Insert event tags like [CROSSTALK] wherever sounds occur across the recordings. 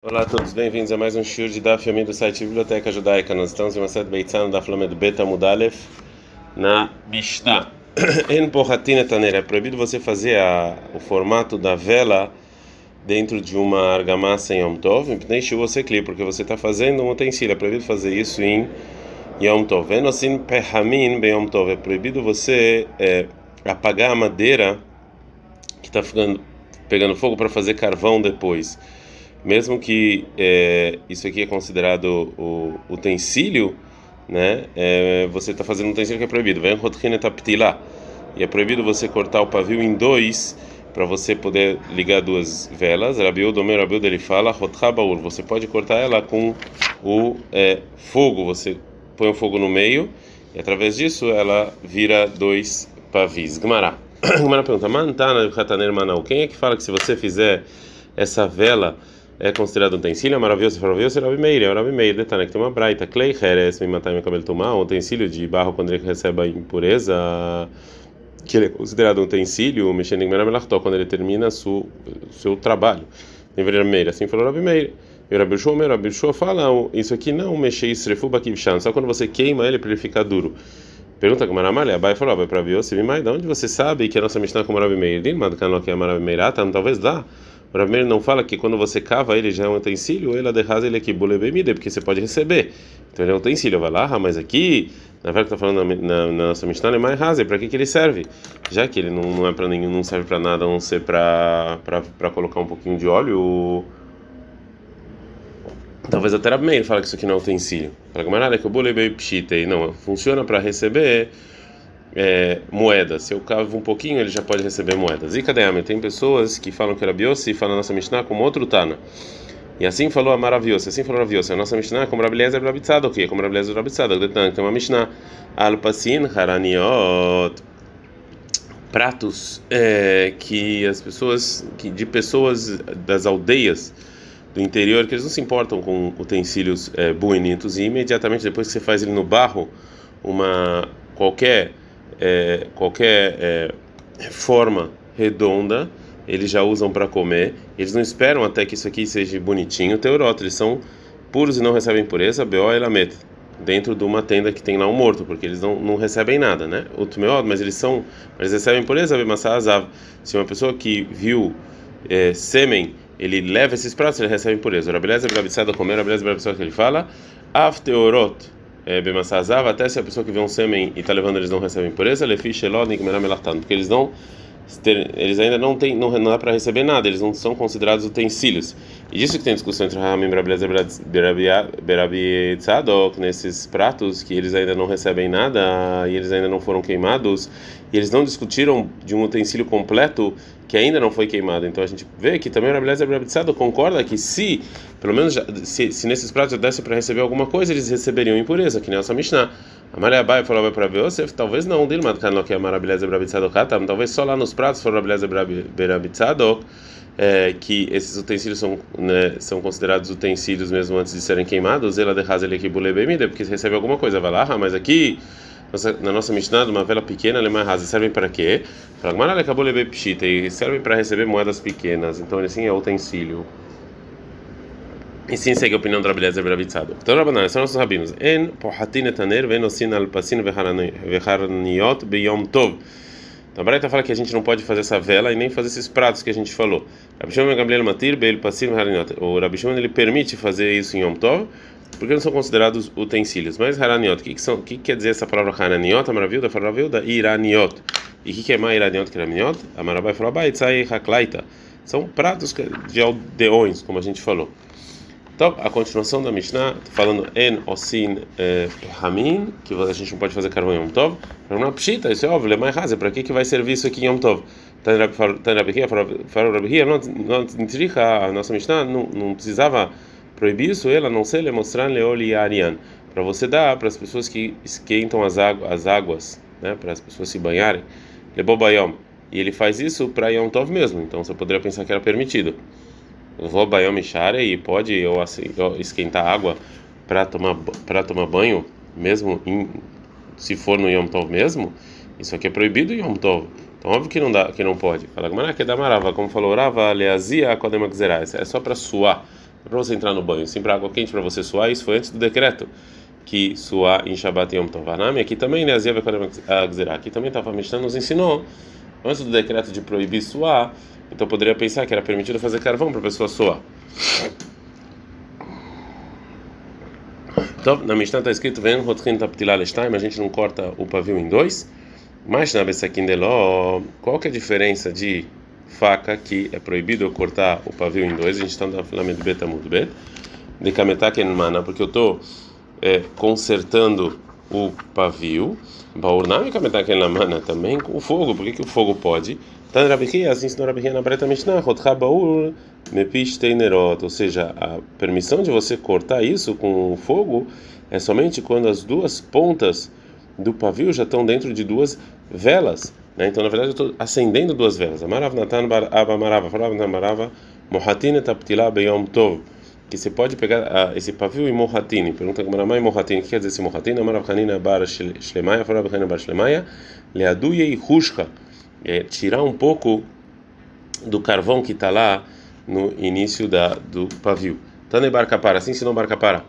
Olá a todos, bem-vindos a mais um show de Daf do site Biblioteca Judaica. Nós estamos em uma sede Beitzano da Flamed Beta Mudalef na Mishnah. [CLEARS THROAT] En Pohatin Etaner, é proibido você fazer a, o formato da vela dentro de uma argamassa em Yom Tov, você clica, porque você está fazendo um utensílio, é proibido fazer isso em Yom Tov. Enosin Pehamin Ben Yom Tov, é proibido você é, apagar a madeira que está pegando fogo para fazer carvão depois mesmo que é, isso aqui é considerado o utensílio, né? É, você está fazendo um utensílio que é proibido. Vem lá e é proibido você cortar o pavio em dois para você poder ligar duas velas. Rabiu Domer Rabiu ele fala Você pode cortar ela com o é, fogo. Você põe o fogo no meio e através disso ela vira dois pavis. Gmará. [COUGHS] Gmará pergunta: Mantana. Quem é que fala que se você fizer essa vela é considerado um utensílio, é maravilhoso, maravilhoso, é Rabi Meir, é Rabi Meir, detalhe que tem uma braita, Klei Heres, me matar meu cabelo tomar, um utensílio de barro quando ele recebe a impureza, que ele é considerado um utensílio, mexendo em Meramelachto, quando ele termina o seu trabalho. Deveria Meir, assim falou Rabi Meir. E o Rabi Shua, o Rabi fala, isso aqui não mexer Isrefu Bakivshan, só quando você queima ele para ele ficar duro. Pergunta com Maramalha, Abai falou, vai para Viossi, mas de onde você sabe que a nossa Mishnah é como Rabi Meir? Dilma, do canal que é Rabi Meir, ah, talvez dá. O Rabi não fala que quando você cava ele já é um utensílio, ele aderrasa ele aqui, bolebemide, porque você pode receber. Então ele é um utensílio, vai lá, mas aqui, na verdade está falando na, na, na nossa Mishnah, é mais rasa, para que, que ele serve? Já que ele não, não é para nenhum, não serve para nada, a não ser para colocar um pouquinho de óleo. Talvez até ele fala que isso aqui não é utensílio. Fala que o bolebei pshitei, não, funciona para receber é, moedas. Se eu cavo um pouquinho, ele já pode receber moedas. E cadê Tem pessoas que falam que era biose e falam a nossa Mishnah como outro Tana. E assim falou a maravilhosa, assim falou a maravilhosa. A nossa Mishnah como Rabeliezer Rabitzado, o que? Como Rabeliezer Rabitzado. Tem uma Mishnah. Alpacin Haraniot. Pratos é, que as pessoas, que de pessoas das aldeias do interior, que eles não se importam com utensílios é, bonitos e imediatamente depois que você faz ele no barro, uma qualquer é, qualquer é, forma redonda, eles já usam para comer. Eles não esperam até que isso aqui seja bonitinho. Teoroto, eles são puros e não recebem pureza. Beó dentro de uma tenda que tem lá um morto, porque eles não, não recebem nada, né? O tumeod, mas eles são, eles recebem pureza, Se uma pessoa que viu é, sêmen, ele leva esses pratos, ele recebe pureza. O beleza brabissada comer, a beleza brabissada que ele fala, afteorot é, Bemassazav, até se a pessoa que vê um sêmen e está levando eles não recebem impureza, porque eles não eles ainda não têm não, não dá para receber nada, eles não são considerados utensílios. E disso que tem discussão entre Ramim e Berabi Tzadok nesses pratos que eles ainda não recebem nada e eles ainda não foram queimados, e eles não discutiram de um utensílio completo que ainda não foi queimado. Então a gente vê que também o Rabbi Lezer concorda que se, pelo menos, se, se, nesses pratos já desse para receber alguma coisa, eles receberiam impureza, que nem essa Mishnah. A Maria Bai falou para Yosef, talvez não, Dilma que é Rabbi Lezer talvez só lá nos pratos for Rabbi Lezer é, que esses utensílios são, né, são considerados utensílios mesmo antes de serem queimados, ela aqui porque recebe alguma coisa, vai lá, ah, mas aqui na nossa Mishnah, uma vela pequena, alemã rasa, servem para quê? Para Gmará acabou levar pshita e servem para receber moedas pequenas. Então, assim é utensílio. E sim segue a opinião do Rabeleza Berabitzado. Então, Rabanan, são nossos rabinos. En pohatin etaner venosin alpasin vecharniot beyom tov. Então, a fala que a gente não pode fazer essa vela e nem fazer esses pratos que a gente falou. Rabi Shimon Gamliel Matir, Beil Pasim O Rabi Shimon, ele permite fazer isso em Yom Tov, porque não são considerados utensílios. Mas haraniot, o que, que, que, que quer dizer essa palavra haraniot? A maravilha da maravilha iraniot. E o que, que é mais iraniot que iraniot? A maravilha falou, baitzai haklaita. São pratos de aldeões, como a gente falou. Então, a continuação da Mishnah, falando en osin eh, ramin, que a gente não pode fazer carvão em Yom Tov. Não pshita, isso é óbvio, é mais rasa. Para que, que vai servir isso aqui em Yom Tov? A nossa Mishnah não, não precisava proibir isso, ela não se mostrar leoli arian, para você dar para as pessoas que esquentam as, águas, as águas, né, para as pessoas se banharem, lebobayom. E ele faz isso para Yom Tov mesmo, então você poderia pensar que era permitido. Vou bayom share e pode ou esquentar água para tomar para tomar banho mesmo em, se for no Yom Tov mesmo, isso aqui é proibido em Yom Tov. Então óbvio que não dá, que não pode. Fala, mas que é da marava, como falou, rava leazia kodem é só para suar para você entrar no banho, sim para água quente para você suar. Isso foi antes do decreto que suar em Shabbat Yom Tov. Aqui também, né, aqui também estava Mishnah nos ensinou, antes do decreto de proibir suar, então poderia pensar que era permitido fazer carvão para a pessoa suar. Então, na Mishnah está escrito: Ven hotchin taptilal a gente não corta o pavio em dois. Mas na Bessaquim qual que é a diferença de faca que é proibido eu cortar o pavio em dois? A gente está no Filamento Betamud Bet, de Kametaken Mana, porque eu estou é, consertando o pavio. Baurnami Kametaken Mana também com o fogo, por que, que o fogo pode? Tan Rabihi, assim ensinou Rabihi na Breta Mishnah, Rotcha Baur Mepisteinerot, ou seja, a permissão de você cortar isso com fogo é somente quando as duas pontas do pavio já estão dentro de duas velas. Né? Então, na verdade, eu estou acendendo duas velas. Amarav Natan Aba Marava, falava na Marava, Mohatina Taptila Beyom Tov. Que você pode pegar uh, esse pavio e Mohatini. Pergunta a Maramai Mohatini, o que quer dizer esse Mohatini? Amarav Hanina Bar Shlemaya, falava Hanina Bar Shlemaya, Leaduye e Hushka é, tirar um pouco do carvão que está lá no início da, do pavio. Tane Barcapara, assim ensinou Barcapara.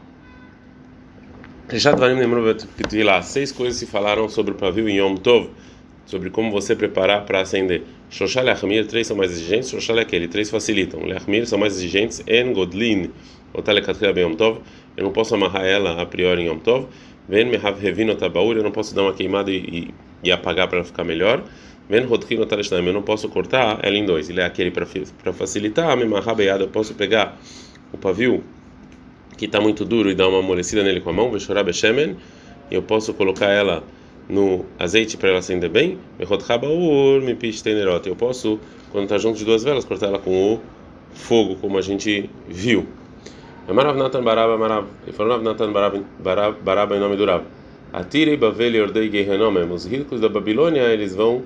Já lembrou lá seis coisas se falaram sobre o pavio em Yom Tov, sobre como você preparar para acender. Shoshal e Achmir, três são mais exigentes, Shoshal é aquele, três facilitam. Leachmir são mais exigentes, En Godlin, Otalekatria Yom Tov, eu não posso amarrar ela a priori em Yom Tov. Ven Mehav Revino Tabaur, eu não posso dar uma queimada e, e, apagar para ficar melhor. Ven Rodkino Talishnaim, eu não posso cortar ela em dois. Ele é aquele para facilitar, a Memahabeada, eu posso pegar o pavio que está muito duro e dar uma amolecida nele com a mão, chorar Beshemen, eu posso colocar ela no azeite para ela acender bem. Eu posso, quando está junto de duas velas, cortar ela com o fogo, como a gente viu. Marav Natan Baraba, Marav, Rav Natan Baraba em nome do Rav. Atirei Bavel e Ordei Gehenomem. Os ricos da Babilônia, eles vão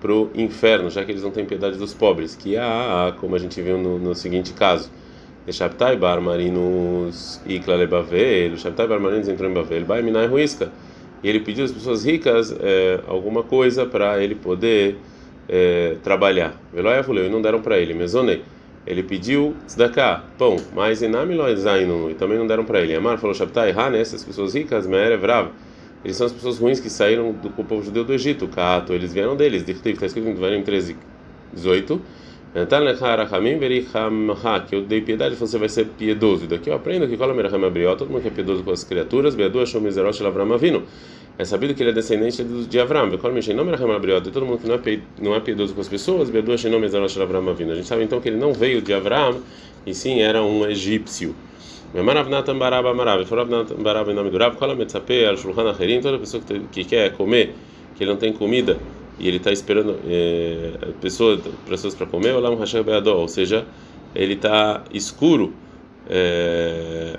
para o inferno, já que eles não têm piedade dos pobres, que há, como a gente viu no, no seguinte caso. Eshaptai bar marinos iklale bavel, o Shaptai bar marinos entrou em Bavel, vai minai ruisca. E ele pediu às pessoas ricas é, alguma coisa para ele poder é, trabalhar. Veloia falou, não deram para ele. Mesonei. Ele pediu tzedakah, pão, mas enamiloizainu, e também não deram para ele. Amar falou Shaptai, ha, né, essas pessoas ricas, merev eles são as pessoas ruins que saíram do povo judeu do Egito, Cato, eles vieram deles. Está escrito em Devarim 13, 18. Que eu dei piedade, você vai ser piedoso. Daqui eu aprendo que todo mundo que é piedoso com as criaturas, é sabido que ele é descendente de Avram. Todo mundo que não é, não é piedoso com as pessoas, a gente sabe então que ele não veio de Avram, e sim era um egípcio. Toda pessoa que quer comer, que ele não tem comida, e ele está esperando é, pessoas, pessoas para comer, Olam Hashem Beadó, ou seja, ele está escuro, é,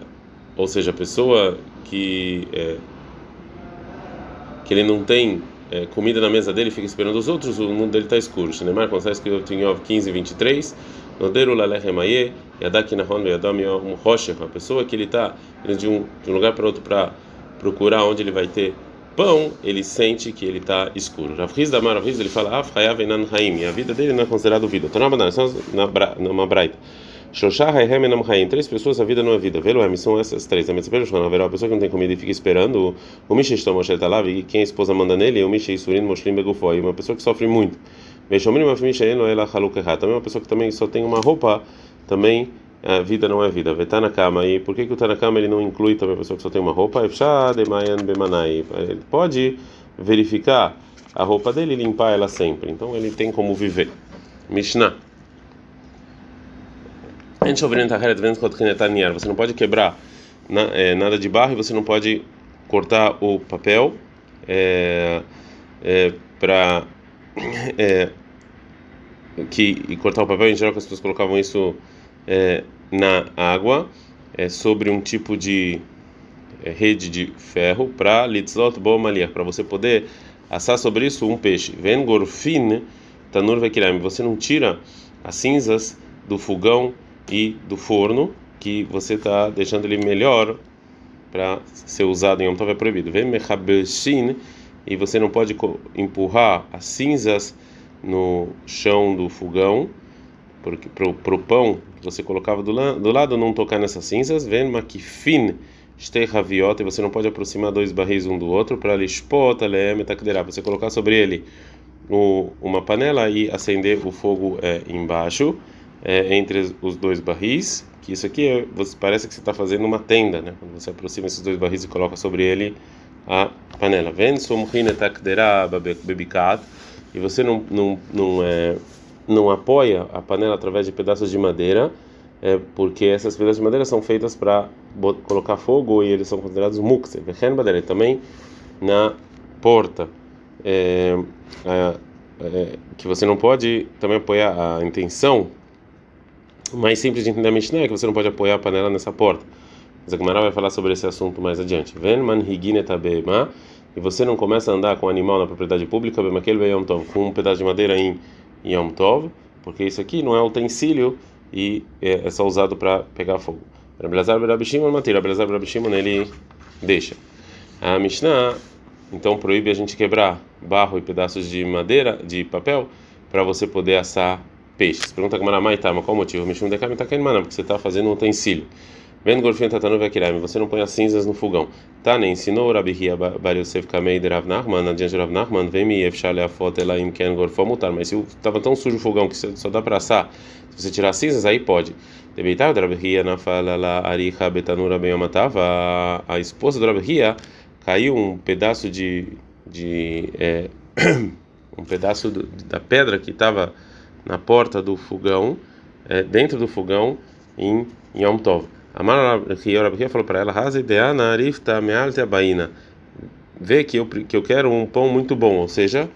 ou seja, a pessoa que é, que ele não tem é, comida na mesa dele, fica esperando os outros, o mundo dele está escuro. Shinemar, quando está escrito em Yov 15, 23, Noderu Lalechemaye, Yadak Nahon Yadam Yom Roshech, a pessoa que ele está indo de um, de um lugar para outro para procurar onde ele vai ter pão, ele sente que ele está escuro. Rav Riz da Rav Riz, ele fala, Af Hayav Enan Haim, a vida dele não é considerada vida. Então, na na Braita. Shoshah Haim Enam Haim, três pessoas, a vida não é vida. Velo é, são essas três. A Mitzvah uma pessoa que não tem comida e fica esperando, o Mishish Tomoshet Alav, e quem a esposa manda nele, o Mishish Surin Moshlim Begufoi, uma pessoa que sofre muito. Também uma pessoa que também só tem uma roupa, também a vida não é vida. Vetanakama. E por que, que o Tanakama ele não inclui também a pessoa que só tem uma roupa? Ele pode verificar a roupa dele e limpar ela sempre. Então ele tem como viver. Mishnah. Você não pode quebrar é, nada de barro e você não pode cortar o papel é, é, para é, que e cortar o papel em geral que as pessoas colocavam isso é, na água é, sobre um tipo de é, rede de ferro para litzot bomaliach para você poder assar sobre isso um peixe ven gorfin tanur vekiram você não tira as cinzas do fogão e do forno que você está deixando ele melhor para ser usado em Tov é proibido. Vem mechabeshin e você não pode empurrar as cinzas no chão do fogão, porque para o pão que você colocava do, la do lado não tocar nessas cinzas, vem makifin shtei raviot, e você não pode aproximar dois barris um do outro para lishpot aleem takderá, você colocar sobre ele o, uma panela e acender o fogo é, embaixo, é, entre os dois barris, que isso aqui é, você, parece que você está fazendo uma tenda, né? Quando você aproxima esses dois barris e coloca sobre ele a panela. Vem sumchine takderá bebikat, e você não, não, não, é, não apoia a panela através de pedaços de madeira, é, porque essas pedaços de madeira são feitas para colocar fogo e eles são considerados mukse. Também na porta é, é, que você não pode também apoiar a intenção mais simples de entender a Mishnah é que você não pode apoiar a panela nessa porta. Mas a Gemara vai falar sobre esse assunto mais adiante. Ven man e você não começa a andar com um animal na propriedade pública, com um pedaço de madeira em Yom Tov, porque isso aqui não é utensílio e é, é só usado para pegar fogo. Rabelazar Berabishimon Matir, Rabelazar Berabishimon ele deixa. A Mishnah então proíbe a gente quebrar barro e pedaços de madeira, de papel, para você poder assar peixes. Pergunta como mas qual o motivo? Mishum dekam takenmana, porque você está fazendo um utensílio. Vendo golfinho tatanu vekiram, você não põe as cinzas no fogão. Tá, nem ensinou Rabi Hia Bar Yosef Kamei de Rav Nachman, adiante de Rav Nachman, vem me efshar a foto ela im ken gorfo mutar, mas se estava tão sujo o fogão que só dá para assar, se você tirar as cinzas, aí pode. Debeitar de Rabi Hia na fala la ariha betanura bem amatava, a esposa do Rabi Hia caiu um pedaço de, de é, [CLEARS THROAT] um pedaço do, da pedra que estava na porta do fogão, é, dentro do fogão em Yom Tov. A Mara falou para ela: Hazideana arifta mealte baina. Vê que eu, que eu quero um pão muito bom, ou seja,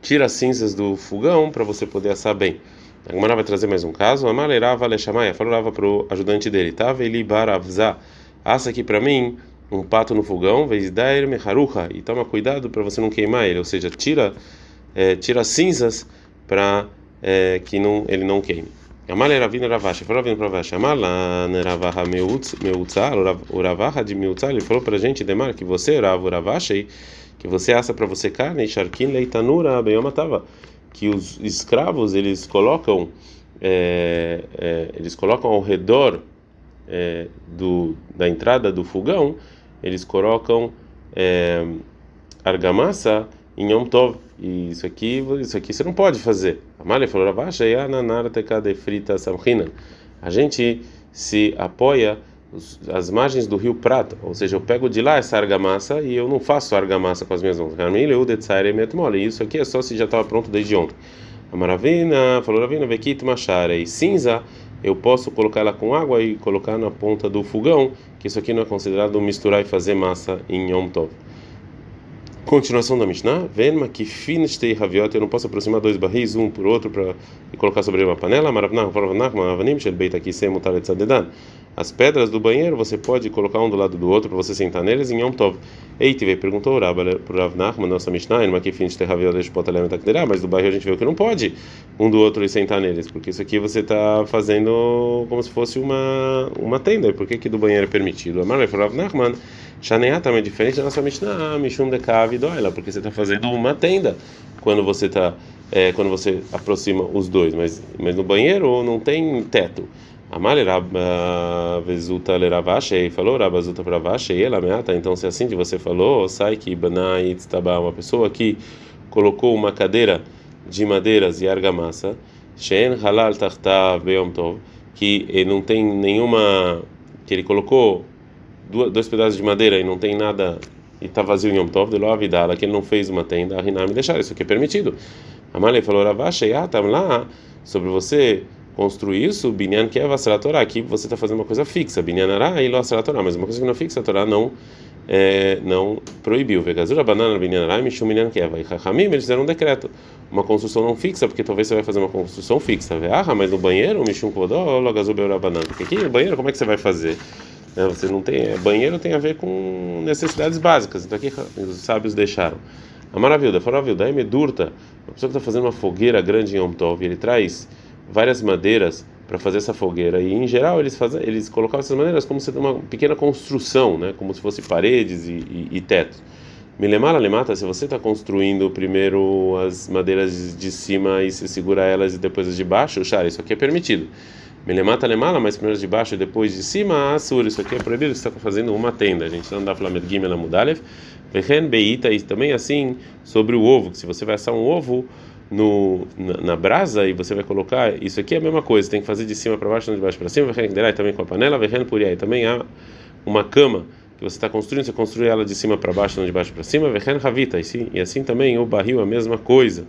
tira as cinzas do fogão para você poder assar bem. A vai trazer mais um caso. A Malerava Lechamaya falava para o ajudante dele: Tava ele baravza, assa aqui para mim um pato no fogão, vez dair meharuha, e toma cuidado para você não queimar ele, ou seja, tira é, tira cinzas para é, que não ele não queime. Amal era vindo Ravashi, falou vindo Ravashi, Amal Ravaha Meutzar, o Ravaha de Meutzar, ele falou para a gente, Demar, que você, Rav Ravashi, que você assa para você carne, Sharkin Leitanura Beyomatava, que os escravos eles colocam é, é, eles colocam ao redor é, do, da entrada do fogão eles colocam é, argamassa em Yom Tov. E isso aqui, isso aqui você não pode fazer. A Malha falou, frita A gente se apoia as margens do rio Prata, ou seja, eu pego de lá essa argamassa e eu não faço argamassa com as minhas mãos. E isso aqui é só se já estava pronto desde ontem. A Maravina falou, Ravina, Vekit Machara, e cinza eu posso colocar ela com água e colocar na ponta do fogão, que isso aqui não é considerado misturar e fazer massa em Yom Tov. Continuação da Mishnah, Venma que finestei raviot, eu não posso aproximar dois barris um por outro para e colocar sobre uma panela, Maravnah, Maravnah, Maravanim, Shelbeit aqui sem mutalet sadedan. As pedras do banheiro você pode colocar um do lado do outro para você sentar neles em Yom Tov. Eitive perguntou para Rav Nachman, nossa Mishnah, mas que fim de terravio deixa potalem mas do bairro a gente viu que não pode um do outro e sentar neles, porque isso aqui você está fazendo como se fosse uma uma tenda. Por que que do banheiro é permitido? Amar vai Rav Nachman, Shaneah também é diferente da nossa Mishnah, Mishum de Kavidoela, porque você está fazendo uma tenda quando você está é, quando você aproxima os dois, mas mas no banheiro não tem teto. Amale Vezuta Leravashei, falou Rabazuta Pravashei, ela meata, então se assim de você falou, sai que Banai Tztaba, uma pessoa que colocou uma cadeira de madeiras e argamassa, Shen Halal Tahtav Beyom Tov, que não tem nenhuma, que ele colocou dois pedaços de madeira e não tem nada, e está vazio em Yom Tov, de lo avidala, que ele não fez uma tenda, a me deixar, isso aqui é permitido. Amale falou Ravashei, ah, tá lá, sobre você construir isso, binyan que é a Torá. Aqui você está fazendo uma coisa fixa, binyan ará e lo a Torá, mas uma coisa que não é fixa, a Torá não é, não proibiu. Vegazura banana binyan ará e mishum binyan que é. E Chachamim eles fizeram um decreto, uma construção não fixa, porque talvez você vai fazer uma construção fixa. Vearra, mas no banheiro, mishum kodó, logazur beura banana. Porque aqui no banheiro, como é que você vai fazer? É, você não tem, é, banheiro tem a ver com necessidades básicas, então aqui os sábios deixaram. A maravilha, a maravilha, é medurta, uma pessoa que está fazendo uma fogueira grande em Yom Tov, ele traz várias madeiras para fazer essa fogueira e em geral eles fazem, eles colocavam essas madeiras como se uma pequena construção, né, como se fosse paredes e, e, e teto. Milemala lemata, se você está construindo primeiro as madeiras de cima e se segura elas e depois as de baixo, chara, isso aqui é permitido. Melemata lemala, mas primeiro de baixo e depois de cima, assur. Isso aqui é proibido, você está fazendo uma tenda. A gente não dá flamet gimel amudalev. Vechen beita, e também assim sobre o ovo, que se você vai assar um ovo no, na, na, brasa e você vai colocar, isso aqui é a mesma coisa, tem que fazer de cima para baixo, não de baixo para cima. Vechen também com a panela, vechen puriai. Também há uma cama que você está construindo, você construi ela de cima para baixo, não de baixo para cima. Vechen ravita, e, sim, e assim também o barril, a mesma coisa.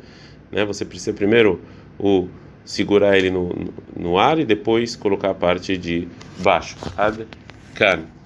Né? Você precisa primeiro o segurar ele no, no ar e depois colocar a parte de baixo. Ad can.